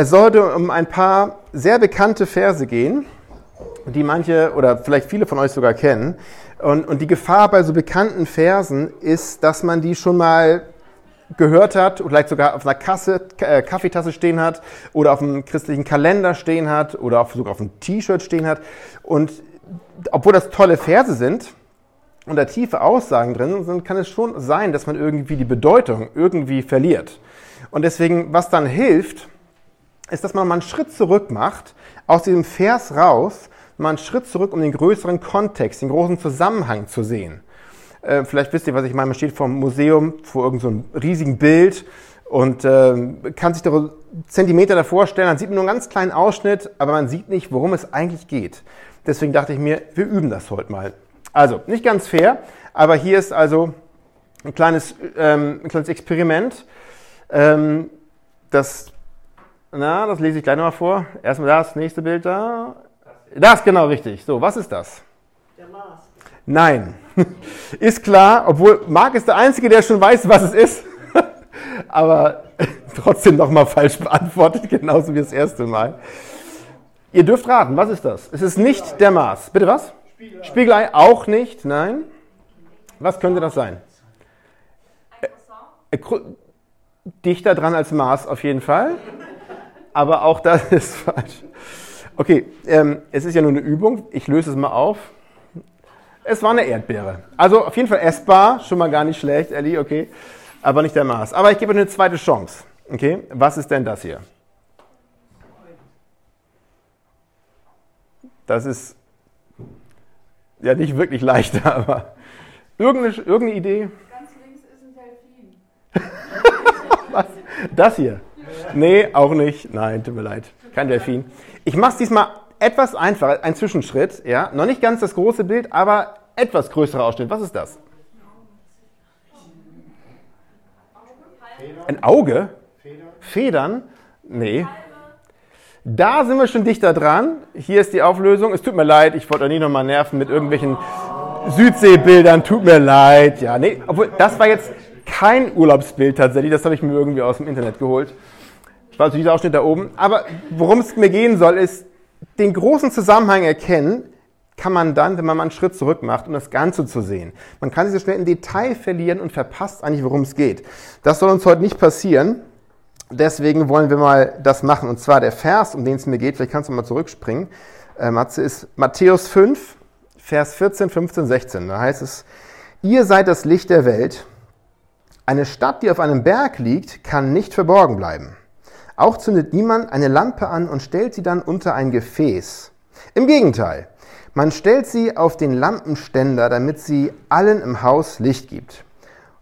Es sollte um ein paar sehr bekannte Verse gehen, die manche oder vielleicht viele von euch sogar kennen. Und, und die Gefahr bei so bekannten Versen ist, dass man die schon mal gehört hat vielleicht sogar auf einer Kasse, äh, Kaffeetasse stehen hat oder auf einem christlichen Kalender stehen hat oder auf, sogar auf einem T-Shirt stehen hat. Und obwohl das tolle Verse sind und da tiefe Aussagen drin sind, kann es schon sein, dass man irgendwie die Bedeutung irgendwie verliert. Und deswegen, was dann hilft, ist, dass man mal einen Schritt zurück macht, aus diesem Vers raus, mal einen Schritt zurück, um den größeren Kontext, den großen Zusammenhang zu sehen. Äh, vielleicht wisst ihr, was ich meine. Man steht vor einem Museum, vor irgendeinem so riesigen Bild und äh, kann sich da Zentimeter davor stellen. Dann sieht man nur einen ganz kleinen Ausschnitt, aber man sieht nicht, worum es eigentlich geht. Deswegen dachte ich mir, wir üben das heute mal. Also, nicht ganz fair, aber hier ist also ein kleines, ähm, ein kleines Experiment. Ähm, das, na, das lese ich gleich nochmal vor. Erstmal das nächste Bild da. Das, genau richtig. So, was ist das? Der Mars. Nein. ist klar, obwohl Marc ist der Einzige, der schon weiß, was es ist. Aber trotzdem nochmal falsch beantwortet, genauso wie das erste Mal. Ihr dürft raten, was ist das? Es ist nicht der Mars. Bitte was? Spiegelei. Spiegelei auch nicht, nein. Was könnte das sein? Äh, äh, dichter dran als Mars auf jeden Fall. Aber auch das ist falsch. Okay, ähm, es ist ja nur eine Übung. Ich löse es mal auf. Es war eine Erdbeere. Also auf jeden Fall essbar, schon mal gar nicht schlecht, Ellie, okay. Aber nicht der Maß. Aber ich gebe euch eine zweite Chance. Okay, was ist denn das hier? Das ist ja nicht wirklich leichter, aber irgendeine, irgendeine Idee? Ganz links ist ein Delfin. was? Das hier? Nee, auch nicht. Nein, tut mir leid. Kein Delfin. Ich mache es diesmal etwas einfacher, ein Zwischenschritt, ja. Noch nicht ganz das große Bild, aber etwas größerer Ausschnitt. Was ist das? Ein Auge? Federn? Nee. Da sind wir schon dichter dran. Hier ist die Auflösung. Es tut mir leid, ich wollte euch nicht nochmal nerven mit irgendwelchen Südseebildern. Tut mir leid. Ja, nee, obwohl, das war jetzt kein Urlaubsbild tatsächlich. Das habe ich mir irgendwie aus dem Internet geholt. War also dieser Ausschnitt da oben. Aber worum es mir gehen soll, ist den großen Zusammenhang erkennen, kann man dann, wenn man mal einen Schritt zurück macht, um das Ganze zu sehen. Man kann sich so schnell in Detail verlieren und verpasst eigentlich, worum es geht. Das soll uns heute nicht passieren. Deswegen wollen wir mal das machen. Und zwar der Vers, um den es mir geht, vielleicht kannst du mal zurückspringen, äh, Matze, ist Matthäus 5, Vers 14, 15, 16. Da heißt es, ihr seid das Licht der Welt. Eine Stadt, die auf einem Berg liegt, kann nicht verborgen bleiben. Auch zündet niemand eine Lampe an und stellt sie dann unter ein Gefäß. Im Gegenteil, man stellt sie auf den Lampenständer, damit sie allen im Haus Licht gibt.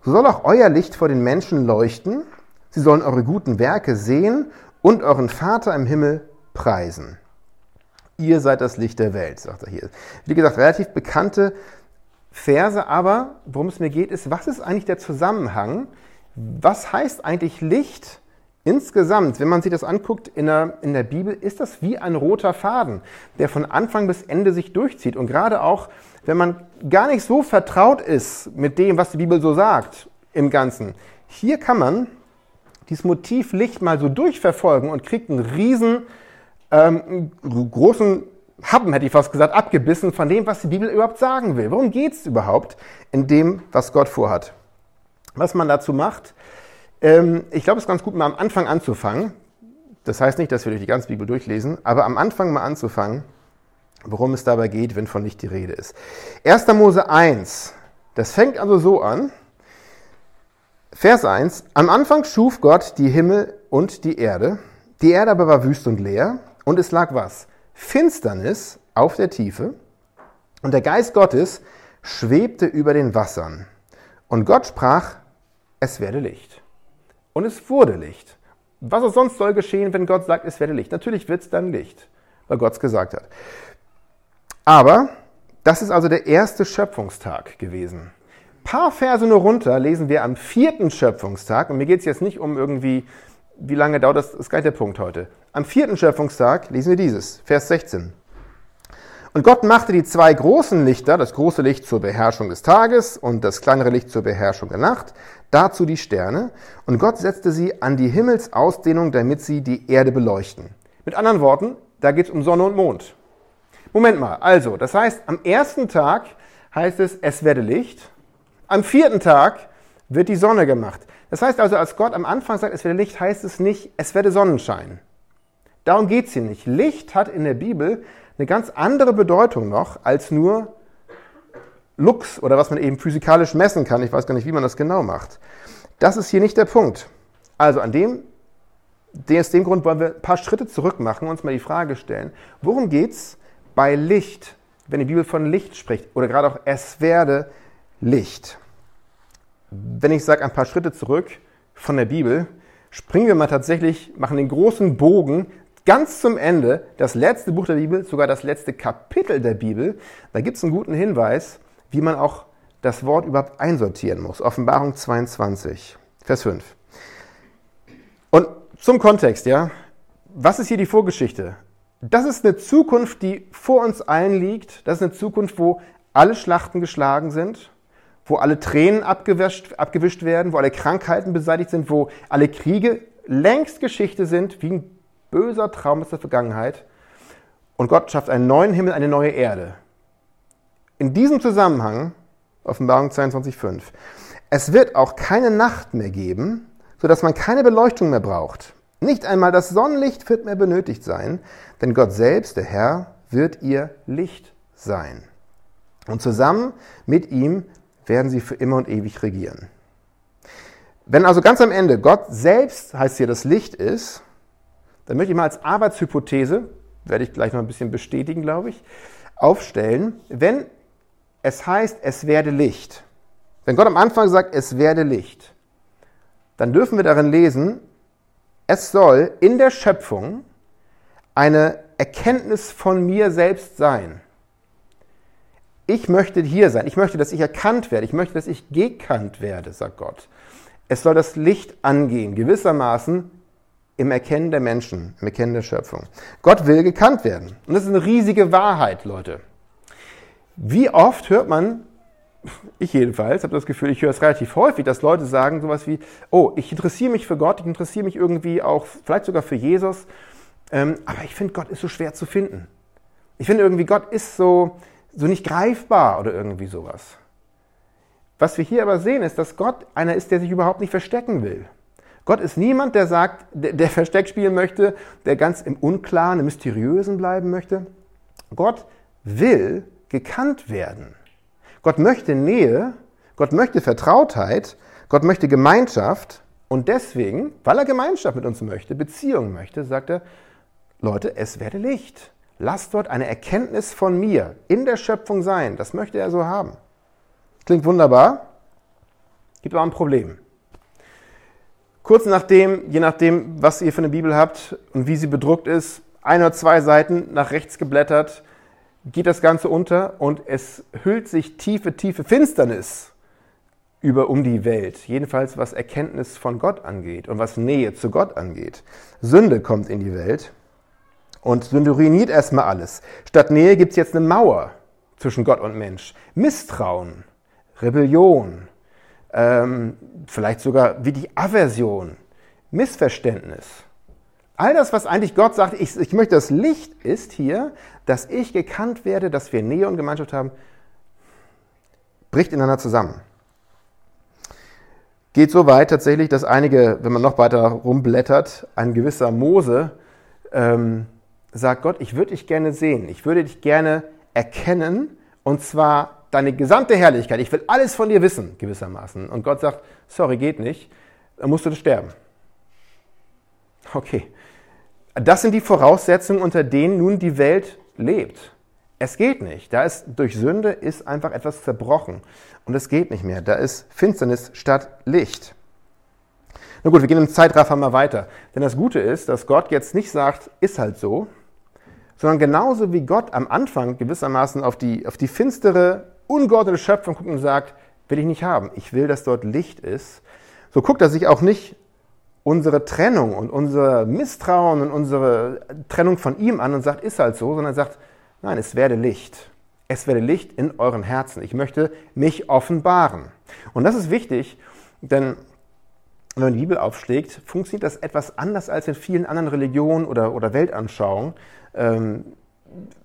So soll auch euer Licht vor den Menschen leuchten. Sie sollen eure guten Werke sehen und euren Vater im Himmel preisen. Ihr seid das Licht der Welt, sagt er hier. Wie gesagt, relativ bekannte Verse, aber worum es mir geht, ist, was ist eigentlich der Zusammenhang? Was heißt eigentlich Licht? Insgesamt, wenn man sich das anguckt in der, in der Bibel, ist das wie ein roter Faden, der von Anfang bis Ende sich durchzieht. Und gerade auch, wenn man gar nicht so vertraut ist mit dem, was die Bibel so sagt im Ganzen, hier kann man dieses Motiv Licht mal so durchverfolgen und kriegt einen riesen, ähm, großen Happen, hätte ich fast gesagt, abgebissen von dem, was die Bibel überhaupt sagen will. Worum geht es überhaupt in dem, was Gott vorhat? Was man dazu macht, ähm, ich glaube, es ist ganz gut, mal am Anfang anzufangen. Das heißt nicht, dass wir durch die ganze Bibel durchlesen, aber am Anfang mal anzufangen, worum es dabei geht, wenn von Licht die Rede ist. 1. Mose 1, das fängt also so an. Vers 1, am Anfang schuf Gott die Himmel und die Erde. Die Erde aber war wüst und leer und es lag was? Finsternis auf der Tiefe und der Geist Gottes schwebte über den Wassern. Und Gott sprach, es werde Licht. Und es wurde Licht. Was auch sonst soll geschehen, wenn Gott sagt, es werde Licht? Natürlich wird es dann Licht, weil Gott es gesagt hat. Aber das ist also der erste Schöpfungstag gewesen. Paar Verse nur runter lesen wir am vierten Schöpfungstag, und mir geht es jetzt nicht um irgendwie, wie lange dauert das, das ist gar nicht der Punkt heute. Am vierten Schöpfungstag lesen wir dieses, Vers 16. Und Gott machte die zwei großen Lichter, das große Licht zur Beherrschung des Tages und das kleinere Licht zur Beherrschung der Nacht, dazu die Sterne. Und Gott setzte sie an die Himmelsausdehnung, damit sie die Erde beleuchten. Mit anderen Worten, da geht es um Sonne und Mond. Moment mal, also, das heißt, am ersten Tag heißt es, es werde Licht. Am vierten Tag wird die Sonne gemacht. Das heißt also, als Gott am Anfang sagt, es werde Licht, heißt es nicht, es werde Sonnenschein. Darum geht es hier nicht. Licht hat in der Bibel eine ganz andere Bedeutung noch als nur Lux oder was man eben physikalisch messen kann. Ich weiß gar nicht, wie man das genau macht. Das ist hier nicht der Punkt. Also an dem, aus dem Grund wollen wir ein paar Schritte zurück machen und uns mal die Frage stellen, worum geht es bei Licht, wenn die Bibel von Licht spricht oder gerade auch es werde Licht. Wenn ich sage ein paar Schritte zurück von der Bibel, springen wir mal tatsächlich, machen den großen Bogen ganz zum Ende, das letzte Buch der Bibel, sogar das letzte Kapitel der Bibel. Da gibt es einen guten Hinweis, wie man auch das Wort überhaupt einsortieren muss. Offenbarung 22, Vers 5. Und zum Kontext, ja. Was ist hier die Vorgeschichte? Das ist eine Zukunft, die vor uns allen liegt. Das ist eine Zukunft, wo alle Schlachten geschlagen sind, wo alle Tränen abgewischt, abgewischt werden, wo alle Krankheiten beseitigt sind, wo alle Kriege längst Geschichte sind, wie ein böser Traum aus der Vergangenheit. Und Gott schafft einen neuen Himmel, eine neue Erde. In diesem Zusammenhang, Offenbarung 22,5, es wird auch keine Nacht mehr geben, sodass man keine Beleuchtung mehr braucht. Nicht einmal das Sonnenlicht wird mehr benötigt sein, denn Gott selbst, der Herr, wird ihr Licht sein. Und zusammen mit ihm werden sie für immer und ewig regieren. Wenn also ganz am Ende Gott selbst, heißt hier, das Licht ist, dann möchte ich mal als Arbeitshypothese, werde ich gleich noch ein bisschen bestätigen, glaube ich, aufstellen, wenn es heißt, es werde Licht, wenn Gott am Anfang sagt, es werde Licht, dann dürfen wir darin lesen, es soll in der Schöpfung eine Erkenntnis von mir selbst sein. Ich möchte hier sein. Ich möchte, dass ich erkannt werde. Ich möchte, dass ich gekannt werde, sagt Gott. Es soll das Licht angehen, gewissermaßen im Erkennen der Menschen, im Erkennen der Schöpfung. Gott will gekannt werden. Und das ist eine riesige Wahrheit, Leute. Wie oft hört man, ich jedenfalls habe das Gefühl, ich höre es relativ häufig, dass Leute sagen sowas wie, oh, ich interessiere mich für Gott, ich interessiere mich irgendwie auch, vielleicht sogar für Jesus, ähm, aber ich finde, Gott ist so schwer zu finden. Ich finde irgendwie, Gott ist so, so nicht greifbar oder irgendwie sowas. Was wir hier aber sehen, ist, dass Gott einer ist, der sich überhaupt nicht verstecken will. Gott ist niemand, der sagt, der, der Versteck spielen möchte, der ganz im Unklaren, im Mysteriösen bleiben möchte. Gott will gekannt werden. Gott möchte Nähe, Gott möchte Vertrautheit, Gott möchte Gemeinschaft und deswegen, weil er Gemeinschaft mit uns möchte, Beziehung möchte, sagt er, Leute, es werde Licht. Lasst dort eine Erkenntnis von mir in der Schöpfung sein. Das möchte er so haben. Klingt wunderbar, gibt aber ein Problem. Kurz nachdem, je nachdem, was ihr für eine Bibel habt und wie sie bedruckt ist, ein oder zwei Seiten nach rechts geblättert, geht das Ganze unter und es hüllt sich tiefe, tiefe Finsternis über um die Welt. Jedenfalls was Erkenntnis von Gott angeht und was Nähe zu Gott angeht. Sünde kommt in die Welt und Sünde ruiniert erstmal alles. Statt Nähe gibt es jetzt eine Mauer zwischen Gott und Mensch. Misstrauen, Rebellion, ähm, vielleicht sogar wie die Aversion, Missverständnis. All das, was eigentlich Gott sagt, ich, ich möchte, das Licht ist hier, dass ich gekannt werde, dass wir Nähe und Gemeinschaft haben, bricht ineinander zusammen. Geht so weit tatsächlich, dass einige, wenn man noch weiter rumblättert, ein gewisser Mose ähm, sagt Gott, ich würde dich gerne sehen, ich würde dich gerne erkennen und zwar deine gesamte Herrlichkeit. Ich will alles von dir wissen, gewissermaßen. Und Gott sagt, sorry, geht nicht, dann musst du sterben. Okay. Das sind die Voraussetzungen, unter denen nun die Welt lebt. Es geht nicht. Da ist durch Sünde ist einfach etwas zerbrochen und es geht nicht mehr. Da ist Finsternis statt Licht. Na gut, wir gehen im Zeitraffer mal weiter. Denn das Gute ist, dass Gott jetzt nicht sagt, ist halt so, sondern genauso wie Gott am Anfang gewissermaßen auf die, auf die finstere, ungeordnete Schöpfung guckt und sagt, will ich nicht haben, ich will, dass dort Licht ist, so guckt er sich auch nicht unsere Trennung und unser Misstrauen und unsere Trennung von ihm an und sagt, ist halt so, sondern sagt, Nein, es werde Licht. Es werde Licht in euren Herzen. Ich möchte mich offenbaren. Und das ist wichtig, denn wenn man die Bibel aufschlägt, funktioniert das etwas anders als in vielen anderen Religionen oder, oder Weltanschauungen. Ähm,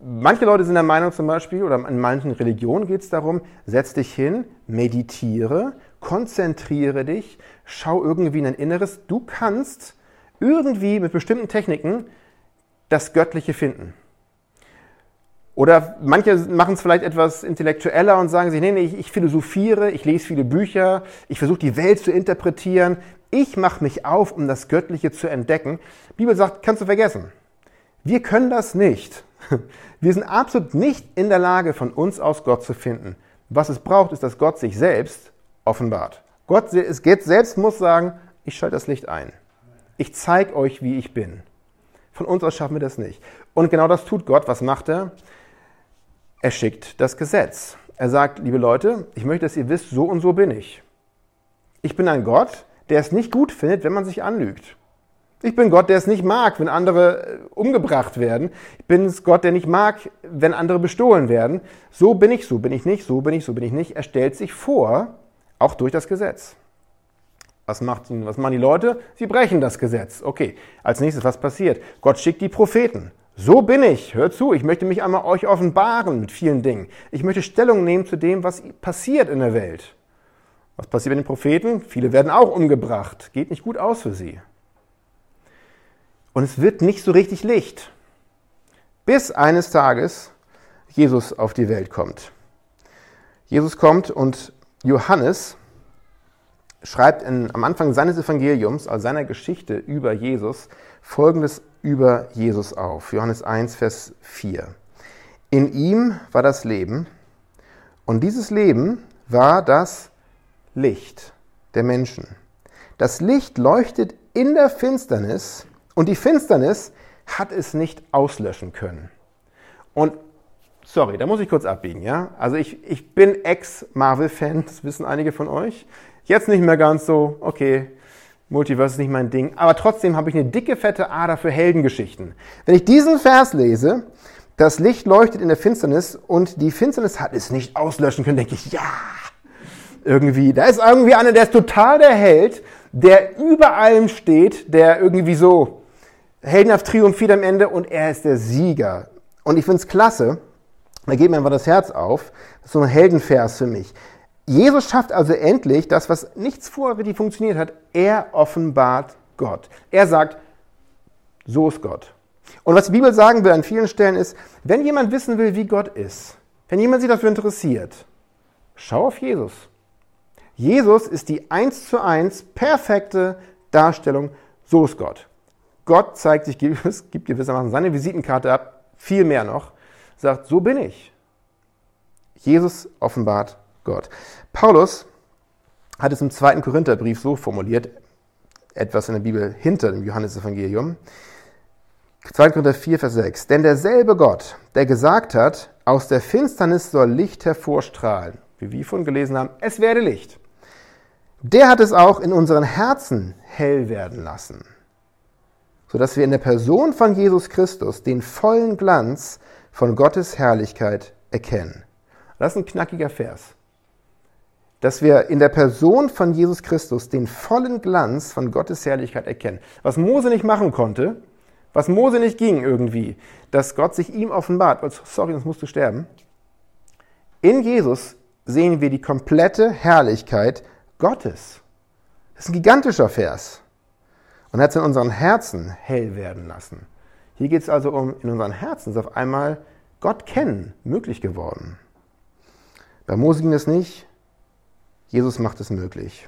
manche Leute sind der Meinung zum Beispiel, oder in manchen Religionen geht es darum, setz dich hin, meditiere, konzentriere dich, schau irgendwie in dein Inneres. Du kannst irgendwie mit bestimmten Techniken das Göttliche finden. Oder manche machen es vielleicht etwas intellektueller und sagen sich, nee, nee, ich philosophiere, ich lese viele Bücher, ich versuche die Welt zu interpretieren, ich mache mich auf, um das Göttliche zu entdecken. Die Bibel sagt, kannst du vergessen. Wir können das nicht. Wir sind absolut nicht in der Lage, von uns aus Gott zu finden. Was es braucht, ist, dass Gott sich selbst offenbart. Gott selbst muss sagen, ich schalte das Licht ein. Ich zeige euch, wie ich bin. Von uns aus schaffen wir das nicht. Und genau das tut Gott. Was macht er? Er schickt das Gesetz. Er sagt, liebe Leute, ich möchte, dass ihr wisst, so und so bin ich. Ich bin ein Gott, der es nicht gut findet, wenn man sich anlügt. Ich bin Gott, der es nicht mag, wenn andere äh, umgebracht werden. Ich bin Gott, der nicht mag, wenn andere bestohlen werden. So bin ich, so bin ich nicht, so bin ich, so bin ich nicht. Er stellt sich vor, auch durch das Gesetz. Was, macht, was machen die Leute? Sie brechen das Gesetz. Okay, als nächstes, was passiert? Gott schickt die Propheten. So bin ich. Hört zu, ich möchte mich einmal euch offenbaren mit vielen Dingen. Ich möchte Stellung nehmen zu dem, was passiert in der Welt. Was passiert mit den Propheten? Viele werden auch umgebracht. Geht nicht gut aus für sie. Und es wird nicht so richtig Licht, bis eines Tages Jesus auf die Welt kommt. Jesus kommt und Johannes schreibt in, am Anfang seines Evangeliums, also seiner Geschichte über Jesus, folgendes über Jesus auf. Johannes 1, Vers 4. In ihm war das Leben und dieses Leben war das Licht der Menschen. Das Licht leuchtet in der Finsternis und die Finsternis hat es nicht auslöschen können. Und sorry, da muss ich kurz abbiegen, ja? Also ich, ich bin Ex-Marvel-Fan, das wissen einige von euch. Jetzt nicht mehr ganz so, okay, Multiverse ist nicht mein Ding, aber trotzdem habe ich eine dicke, fette Ader für Heldengeschichten. Wenn ich diesen Vers lese, das Licht leuchtet in der Finsternis und die Finsternis hat es nicht auslöschen können, denke ich, ja, irgendwie, da ist irgendwie einer, der ist total der Held, der über allem steht, der irgendwie so heldenhaft triumphiert am Ende und er ist der Sieger. Und ich finde es klasse, da geht mir einfach das Herz auf, so ein Heldenvers für mich. Jesus schafft also endlich das, was nichts vorher richtig funktioniert hat. Er offenbart Gott. Er sagt, so ist Gott. Und was die Bibel sagen will an vielen Stellen ist, wenn jemand wissen will, wie Gott ist, wenn jemand sich dafür interessiert, schau auf Jesus. Jesus ist die eins zu eins perfekte Darstellung, so ist Gott. Gott zeigt sich, gibt gewissermaßen seine Visitenkarte ab, viel mehr noch, sagt, so bin ich. Jesus offenbart Gott. Paulus hat es im zweiten Korintherbrief so formuliert, etwas in der Bibel hinter dem Johannesevangelium. 2. Korinther 4, Vers 6. Denn derselbe Gott, der gesagt hat, aus der Finsternis soll Licht hervorstrahlen, wie wir vorhin gelesen haben, es werde Licht. Der hat es auch in unseren Herzen hell werden lassen, sodass wir in der Person von Jesus Christus den vollen Glanz von Gottes Herrlichkeit erkennen. Das ist ein knackiger Vers dass wir in der Person von Jesus Christus den vollen Glanz von Gottes Herrlichkeit erkennen. Was Mose nicht machen konnte, was Mose nicht ging irgendwie, dass Gott sich ihm offenbart, sorry, sonst musst du sterben. In Jesus sehen wir die komplette Herrlichkeit Gottes. Das ist ein gigantischer Vers. Und hat es in unseren Herzen hell werden lassen. Hier geht es also um, in unseren Herzen ist auf einmal Gott kennen möglich geworden. Bei Mose ging es nicht, Jesus macht es möglich.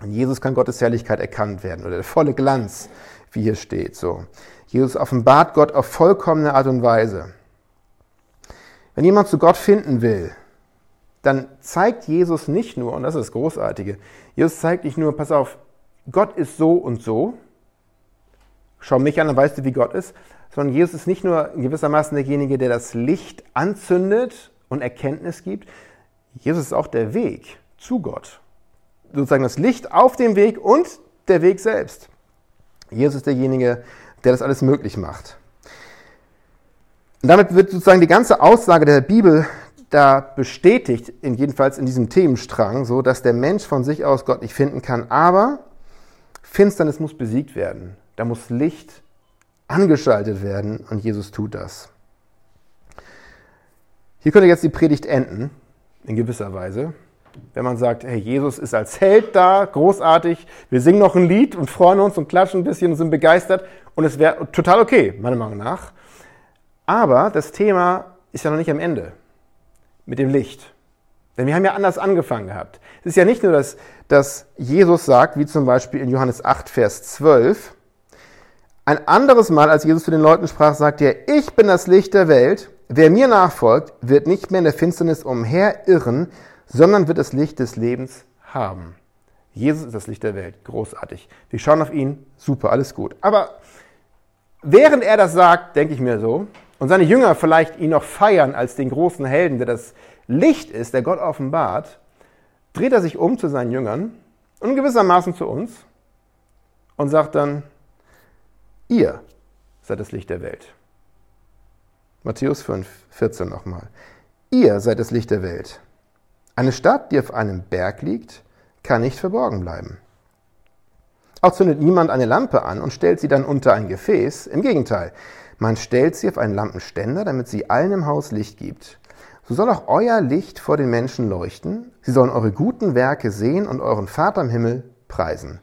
Und Jesus kann Gottes Herrlichkeit erkannt werden oder der volle Glanz, wie hier steht. So. Jesus offenbart Gott auf vollkommene Art und Weise. Wenn jemand zu Gott finden will, dann zeigt Jesus nicht nur, und das ist das Großartige, Jesus zeigt nicht nur, pass auf, Gott ist so und so, schau mich an, dann weißt du, wie Gott ist, sondern Jesus ist nicht nur gewissermaßen derjenige, der das Licht anzündet und Erkenntnis gibt, Jesus ist auch der Weg zu Gott. Sozusagen das Licht auf dem Weg und der Weg selbst. Jesus ist derjenige, der das alles möglich macht. Und damit wird sozusagen die ganze Aussage der Bibel da bestätigt, jedenfalls in diesem Themenstrang, so dass der Mensch von sich aus Gott nicht finden kann, aber Finsternis muss besiegt werden. Da muss Licht angeschaltet werden und Jesus tut das. Hier könnte jetzt die Predigt enden, in gewisser Weise, wenn man sagt, hey, Jesus ist als Held da, großartig, wir singen noch ein Lied und freuen uns und klatschen ein bisschen und sind begeistert und es wäre total okay, meiner Meinung nach. Aber das Thema ist ja noch nicht am Ende mit dem Licht. Denn wir haben ja anders angefangen gehabt. Es ist ja nicht nur, dass, dass Jesus sagt, wie zum Beispiel in Johannes 8, Vers 12, ein anderes Mal, als Jesus zu den Leuten sprach, sagt er, ich bin das Licht der Welt. Wer mir nachfolgt, wird nicht mehr in der Finsternis umherirren, sondern wird das Licht des Lebens haben. Jesus ist das Licht der Welt. Großartig. Wir schauen auf ihn. Super, alles gut. Aber während er das sagt, denke ich mir so, und seine Jünger vielleicht ihn noch feiern als den großen Helden, der das Licht ist, der Gott offenbart, dreht er sich um zu seinen Jüngern und gewissermaßen zu uns und sagt dann, ihr seid das Licht der Welt. Matthäus 5, 14 nochmal. Ihr seid das Licht der Welt. Eine Stadt, die auf einem Berg liegt, kann nicht verborgen bleiben. Auch zündet niemand eine Lampe an und stellt sie dann unter ein Gefäß. Im Gegenteil, man stellt sie auf einen Lampenständer, damit sie allen im Haus Licht gibt. So soll auch euer Licht vor den Menschen leuchten. Sie sollen eure guten Werke sehen und euren Vater im Himmel preisen.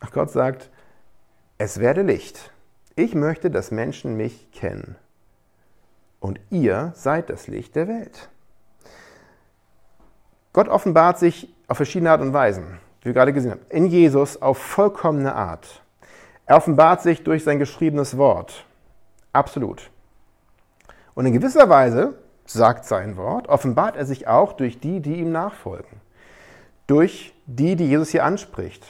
Ach Gott sagt, es werde Licht. Ich möchte, dass Menschen mich kennen. Und ihr seid das Licht der Welt. Gott offenbart sich auf verschiedene Art und Weisen, wie wir gerade gesehen haben. In Jesus auf vollkommene Art. Er offenbart sich durch sein geschriebenes Wort. Absolut. Und in gewisser Weise, sagt sein Wort, offenbart er sich auch durch die, die ihm nachfolgen. Durch die, die Jesus hier anspricht.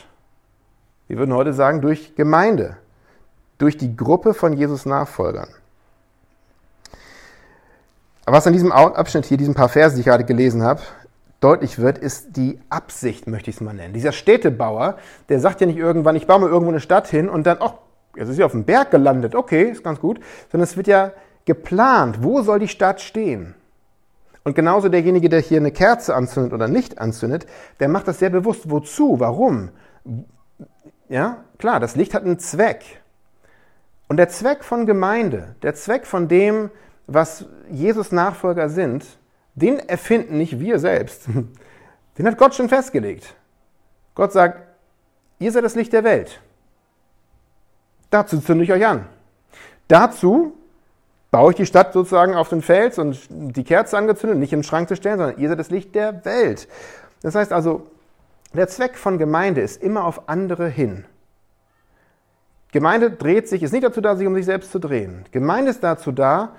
Wir würden heute sagen, durch Gemeinde. Durch die Gruppe von Jesus Nachfolgern. Aber was an diesem Abschnitt hier, diesen paar Verse, die ich gerade gelesen habe, deutlich wird, ist die Absicht, möchte ich es mal nennen. Dieser Städtebauer, der sagt ja nicht irgendwann, ich baue mal irgendwo eine Stadt hin und dann, ach, jetzt ist sie auf dem Berg gelandet, okay, ist ganz gut, sondern es wird ja geplant, wo soll die Stadt stehen. Und genauso derjenige, der hier eine Kerze anzündet oder nicht anzündet, der macht das sehr bewusst. Wozu? Warum? Ja, klar, das Licht hat einen Zweck. Und der Zweck von Gemeinde, der Zweck von dem, was Jesus Nachfolger sind, den erfinden nicht wir selbst. Den hat Gott schon festgelegt. Gott sagt, ihr seid das Licht der Welt. Dazu zünde ich euch an. Dazu baue ich die Stadt sozusagen auf den Fels und die Kerze angezündet, nicht in den Schrank zu stellen, sondern ihr seid das Licht der Welt. Das heißt also, der Zweck von Gemeinde ist immer auf andere hin. Gemeinde dreht sich, ist nicht dazu da, sich um sich selbst zu drehen. Gemeinde ist dazu da,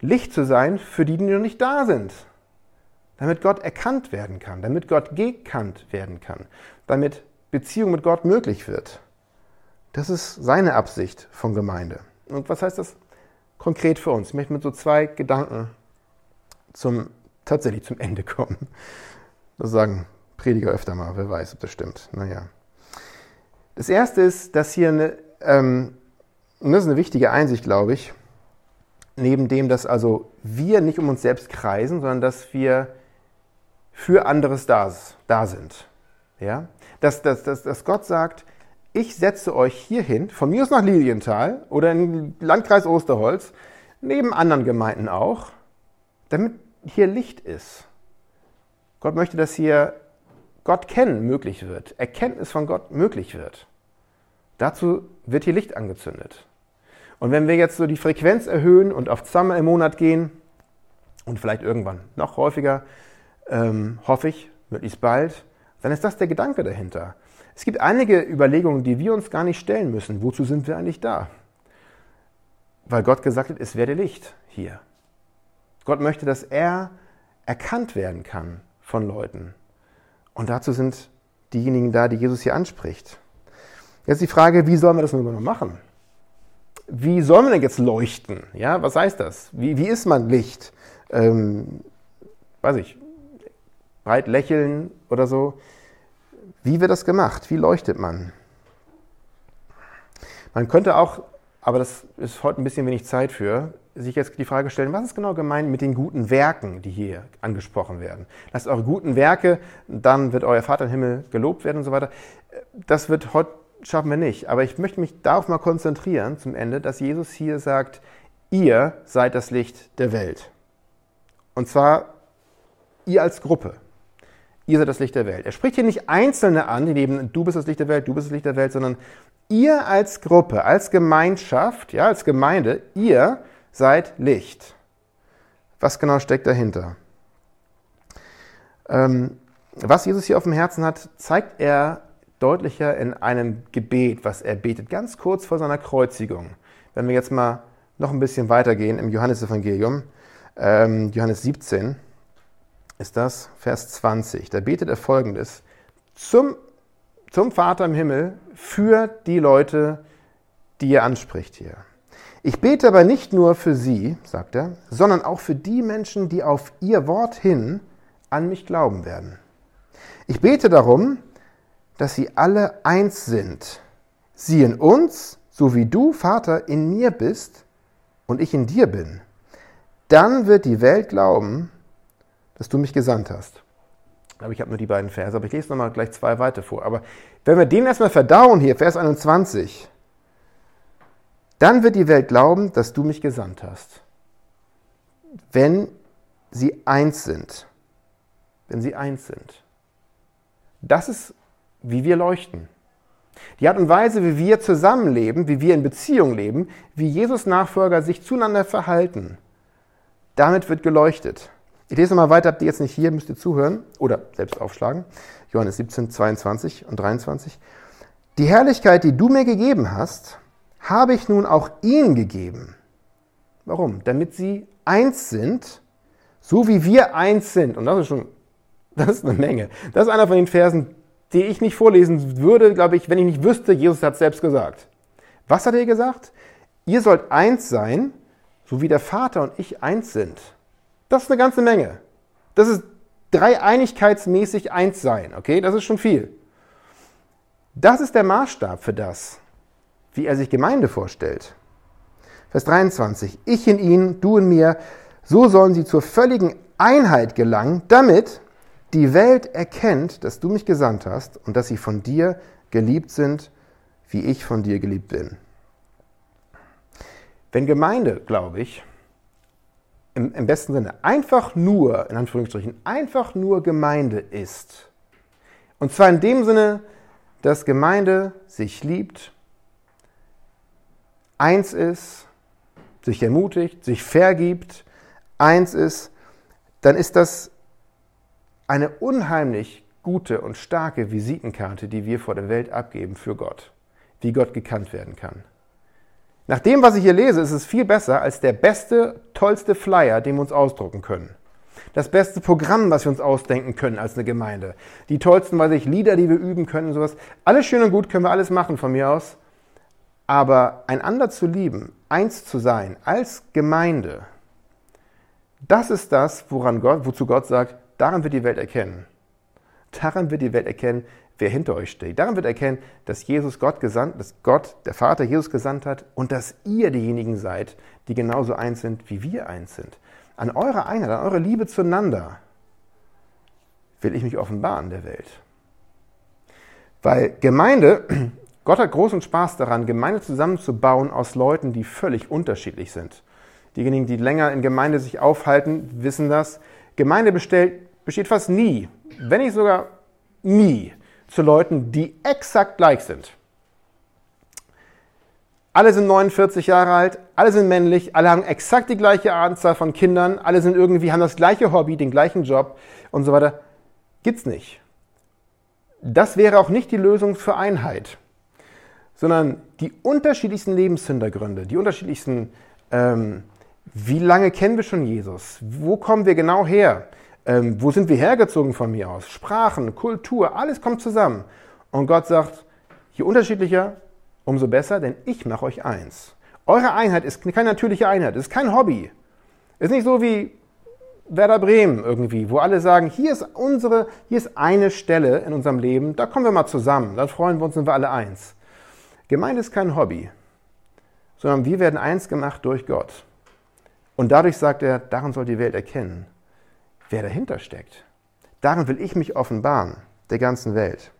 Licht zu sein für die, die noch nicht da sind. Damit Gott erkannt werden kann, damit Gott gekannt werden kann, damit Beziehung mit Gott möglich wird. Das ist seine Absicht von Gemeinde. Und was heißt das konkret für uns? Ich möchte mit so zwei Gedanken zum, tatsächlich zum Ende kommen. Das sagen Prediger öfter mal, wer weiß, ob das stimmt. Naja. Das erste ist, dass hier eine, ähm, das ist eine wichtige Einsicht, glaube ich, neben dem, dass also wir nicht um uns selbst kreisen, sondern dass wir für anderes da, da sind. Ja? Dass, dass, dass, dass Gott sagt, ich setze euch hierhin, von mir aus nach Lilienthal oder in Landkreis Osterholz, neben anderen Gemeinden auch, damit hier Licht ist. Gott möchte, dass hier Gott kennen möglich wird, Erkenntnis von Gott möglich wird. Dazu wird hier Licht angezündet. Und wenn wir jetzt so die Frequenz erhöhen und auf zweimal im Monat gehen und vielleicht irgendwann noch häufiger, ähm, hoffe ich, möglichst bald, dann ist das der Gedanke dahinter. Es gibt einige Überlegungen, die wir uns gar nicht stellen müssen. Wozu sind wir eigentlich da? Weil Gott gesagt hat, es werde Licht hier. Gott möchte, dass er erkannt werden kann von Leuten. Und dazu sind diejenigen da, die Jesus hier anspricht. Jetzt die Frage, wie sollen wir das nun noch machen? wie soll man denn jetzt leuchten? Ja, was heißt das? Wie, wie ist man Licht? Ähm, weiß ich, breit lächeln oder so. Wie wird das gemacht? Wie leuchtet man? Man könnte auch aber das ist heute ein bisschen wenig Zeit für, sich jetzt die Frage stellen, was ist genau gemeint mit den guten Werken, die hier angesprochen werden? Lasst eure guten Werke, dann wird euer Vater im Himmel gelobt werden und so weiter. Das wird heute schaffen wir nicht. Aber ich möchte mich darauf mal konzentrieren zum Ende, dass Jesus hier sagt, ihr seid das Licht der Welt. Und zwar ihr als Gruppe. Ihr seid das Licht der Welt. Er spricht hier nicht Einzelne an, die neben du bist das Licht der Welt, du bist das Licht der Welt, sondern ihr als Gruppe, als Gemeinschaft, ja, als Gemeinde, ihr seid Licht. Was genau steckt dahinter? Ähm, was Jesus hier auf dem Herzen hat, zeigt er deutlicher in einem Gebet, was er betet, ganz kurz vor seiner Kreuzigung. Wenn wir jetzt mal noch ein bisschen weitergehen im Johannesevangelium, ähm, Johannes 17 ist das, Vers 20. Da betet er folgendes: zum, zum Vater im Himmel für die Leute, die er anspricht hier. Ich bete aber nicht nur für sie, sagt er, sondern auch für die Menschen, die auf ihr Wort hin an mich glauben werden. Ich bete darum, dass sie alle eins sind. Sie in uns, so wie du, Vater, in mir bist und ich in dir bin. Dann wird die Welt glauben, dass du mich gesandt hast. Aber ich habe nur die beiden Verse, aber ich lese nochmal gleich zwei weiter vor. Aber wenn wir den erstmal verdauen hier, Vers 21, dann wird die Welt glauben, dass du mich gesandt hast. Wenn sie eins sind. Wenn sie eins sind. Das ist wie wir leuchten. Die Art und Weise, wie wir zusammenleben, wie wir in Beziehung leben, wie Jesus Nachfolger sich zueinander verhalten, damit wird geleuchtet. Ich lese mal weiter, habt ihr jetzt nicht hier, müsst ihr zuhören oder selbst aufschlagen. Johannes 17, 22 und 23. Die Herrlichkeit, die du mir gegeben hast, habe ich nun auch ihnen gegeben. Warum? Damit sie eins sind, so wie wir eins sind. Und das ist schon, das ist eine Menge. Das ist einer von den Versen, die ich nicht vorlesen würde, glaube ich, wenn ich nicht wüsste, Jesus hat es selbst gesagt. Was hat er gesagt? Ihr sollt eins sein, so wie der Vater und ich eins sind. Das ist eine ganze Menge. Das ist dreieinigkeitsmäßig eins sein, okay? Das ist schon viel. Das ist der Maßstab für das, wie er sich Gemeinde vorstellt. Vers 23. Ich in ihnen, du in mir, so sollen sie zur völligen Einheit gelangen, damit, die Welt erkennt, dass du mich gesandt hast und dass sie von dir geliebt sind, wie ich von dir geliebt bin. Wenn Gemeinde, glaube ich, im, im besten Sinne einfach nur, in Anführungsstrichen, einfach nur Gemeinde ist, und zwar in dem Sinne, dass Gemeinde sich liebt, eins ist, sich ermutigt, sich vergibt, eins ist, dann ist das eine unheimlich gute und starke Visitenkarte, die wir vor der Welt abgeben für Gott, wie Gott gekannt werden kann. Nach dem, was ich hier lese, ist es viel besser als der beste, tollste Flyer, den wir uns ausdrucken können. Das beste Programm, was wir uns ausdenken können als eine Gemeinde. Die tollsten, weiß ich, Lieder, die wir üben können, sowas. Alles schön und gut, können wir alles machen von mir aus. Aber einander zu lieben, eins zu sein als Gemeinde, das ist das, woran Gott, wozu Gott sagt, Daran wird die Welt erkennen. Daran wird die Welt erkennen, wer hinter euch steht. Daran wird erkennen, dass Jesus Gott gesandt, dass Gott, der Vater, Jesus gesandt hat und dass ihr diejenigen seid, die genauso eins sind, wie wir eins sind. An eurer Einheit, an eurer Liebe zueinander will ich mich offenbaren der Welt. Weil Gemeinde, Gott hat großen Spaß daran, Gemeinde zusammenzubauen aus Leuten, die völlig unterschiedlich sind. Diejenigen, die länger in Gemeinde sich aufhalten, wissen das. Gemeinde bestellt, besteht fast nie, wenn nicht sogar nie, zu Leuten, die exakt gleich sind. Alle sind 49 Jahre alt, alle sind männlich, alle haben exakt die gleiche Anzahl von Kindern, alle sind irgendwie, haben das gleiche Hobby, den gleichen Job und so weiter. Gibt's nicht. Das wäre auch nicht die Lösung für Einheit, sondern die unterschiedlichsten Lebenshintergründe, die unterschiedlichsten, ähm, wie lange kennen wir schon Jesus? Wo kommen wir genau her? Ähm, wo sind wir hergezogen von mir aus? Sprachen, Kultur, alles kommt zusammen. Und Gott sagt, je unterschiedlicher, umso besser, denn ich mache euch eins. Eure Einheit ist keine natürliche Einheit, ist kein Hobby. Ist nicht so wie Werder Bremen irgendwie, wo alle sagen, hier ist unsere, hier ist eine Stelle in unserem Leben, da kommen wir mal zusammen, dann freuen wir uns, sind wir alle eins. Gemeinde ist kein Hobby, sondern wir werden eins gemacht durch Gott. Und dadurch sagt er, darin soll die Welt erkennen, wer dahinter steckt. Darin will ich mich offenbaren, der ganzen Welt.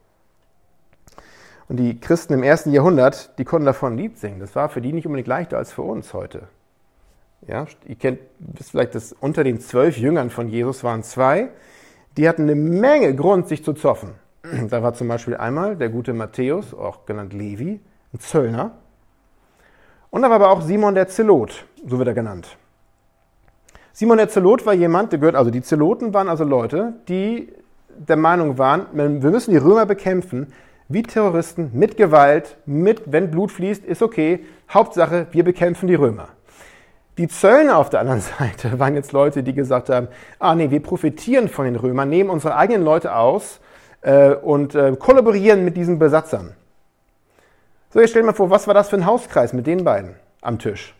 Und die Christen im ersten Jahrhundert, die konnten davon ein Lied singen. Das war für die nicht unbedingt leichter als für uns heute. Ja, ihr kennt, wisst vielleicht, dass unter den zwölf Jüngern von Jesus waren zwei, die hatten eine Menge Grund, sich zu zoffen. Da war zum Beispiel einmal der gute Matthäus, auch genannt Levi, ein Zöllner. Und da war aber auch Simon der Zelot, so wird er genannt. Simon der Zelot war jemand, der gehört, also die Zeloten waren also Leute, die der Meinung waren, wir müssen die Römer bekämpfen, wie Terroristen, mit Gewalt, mit, wenn Blut fließt, ist okay. Hauptsache, wir bekämpfen die Römer. Die Zöllner auf der anderen Seite waren jetzt Leute, die gesagt haben, ah nee, wir profitieren von den Römern, nehmen unsere eigenen Leute aus äh, und äh, kollaborieren mit diesen Besatzern. So, jetzt stell dir mal vor, was war das für ein Hauskreis mit den beiden am Tisch?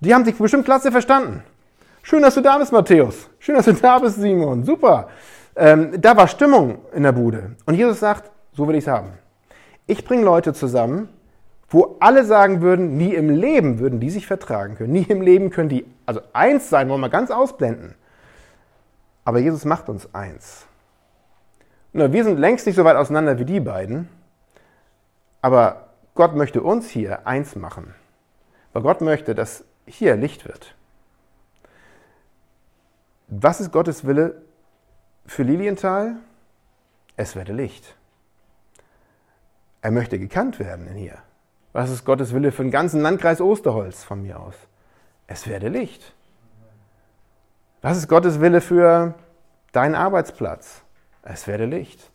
Die haben sich bestimmt klasse verstanden. Schön, dass du da bist, Matthäus. Schön, dass du da bist, Simon. Super. Ähm, da war Stimmung in der Bude. Und Jesus sagt, so will ich es haben. Ich bringe Leute zusammen, wo alle sagen würden, nie im Leben würden die sich vertragen können. Nie im Leben können die, also eins sein, wollen wir ganz ausblenden. Aber Jesus macht uns eins. Und wir sind längst nicht so weit auseinander wie die beiden, aber Gott möchte uns hier eins machen. Weil Gott möchte, dass hier Licht wird. Was ist Gottes Wille für Lilienthal? Es werde Licht. Er möchte gekannt werden in hier. Was ist Gottes Wille für den ganzen Landkreis Osterholz von mir aus? Es werde Licht. Was ist Gottes Wille für deinen Arbeitsplatz? Es werde Licht.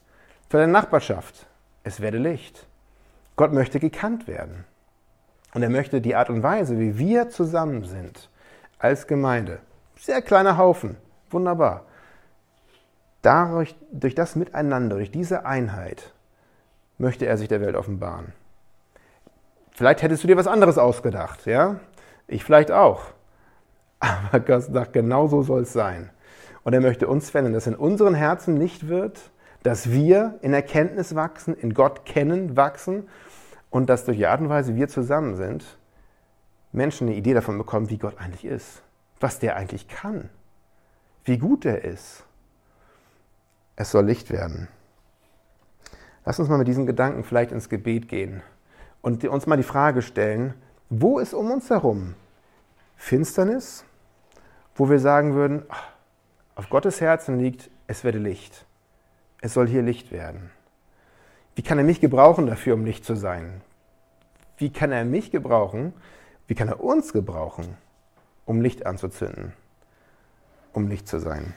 Für deine Nachbarschaft? Es werde Licht. Gott möchte gekannt werden. Und er möchte die Art und Weise, wie wir zusammen sind, als Gemeinde, sehr kleiner Haufen, wunderbar. Dadurch, durch das Miteinander, durch diese Einheit, möchte er sich der Welt offenbaren. Vielleicht hättest du dir was anderes ausgedacht, ja? Ich vielleicht auch. Aber Gott sagt, genau so soll es sein. Und er möchte uns verändern, dass in unseren Herzen nicht wird, dass wir in Erkenntnis wachsen, in Gott kennen, wachsen und dass durch die Art und Weise, wie wir zusammen sind, Menschen eine Idee davon bekommen, wie Gott eigentlich ist, was der eigentlich kann, wie gut er ist. Es soll Licht werden. Lass uns mal mit diesen Gedanken vielleicht ins Gebet gehen und uns mal die Frage stellen, wo ist um uns herum Finsternis, wo wir sagen würden, auf Gottes Herzen liegt, es werde Licht. Es soll hier Licht werden. Wie kann er mich gebrauchen dafür, um Licht zu sein? Wie kann er mich gebrauchen? Wie kann er uns gebrauchen, um Licht anzuzünden, um Licht zu sein?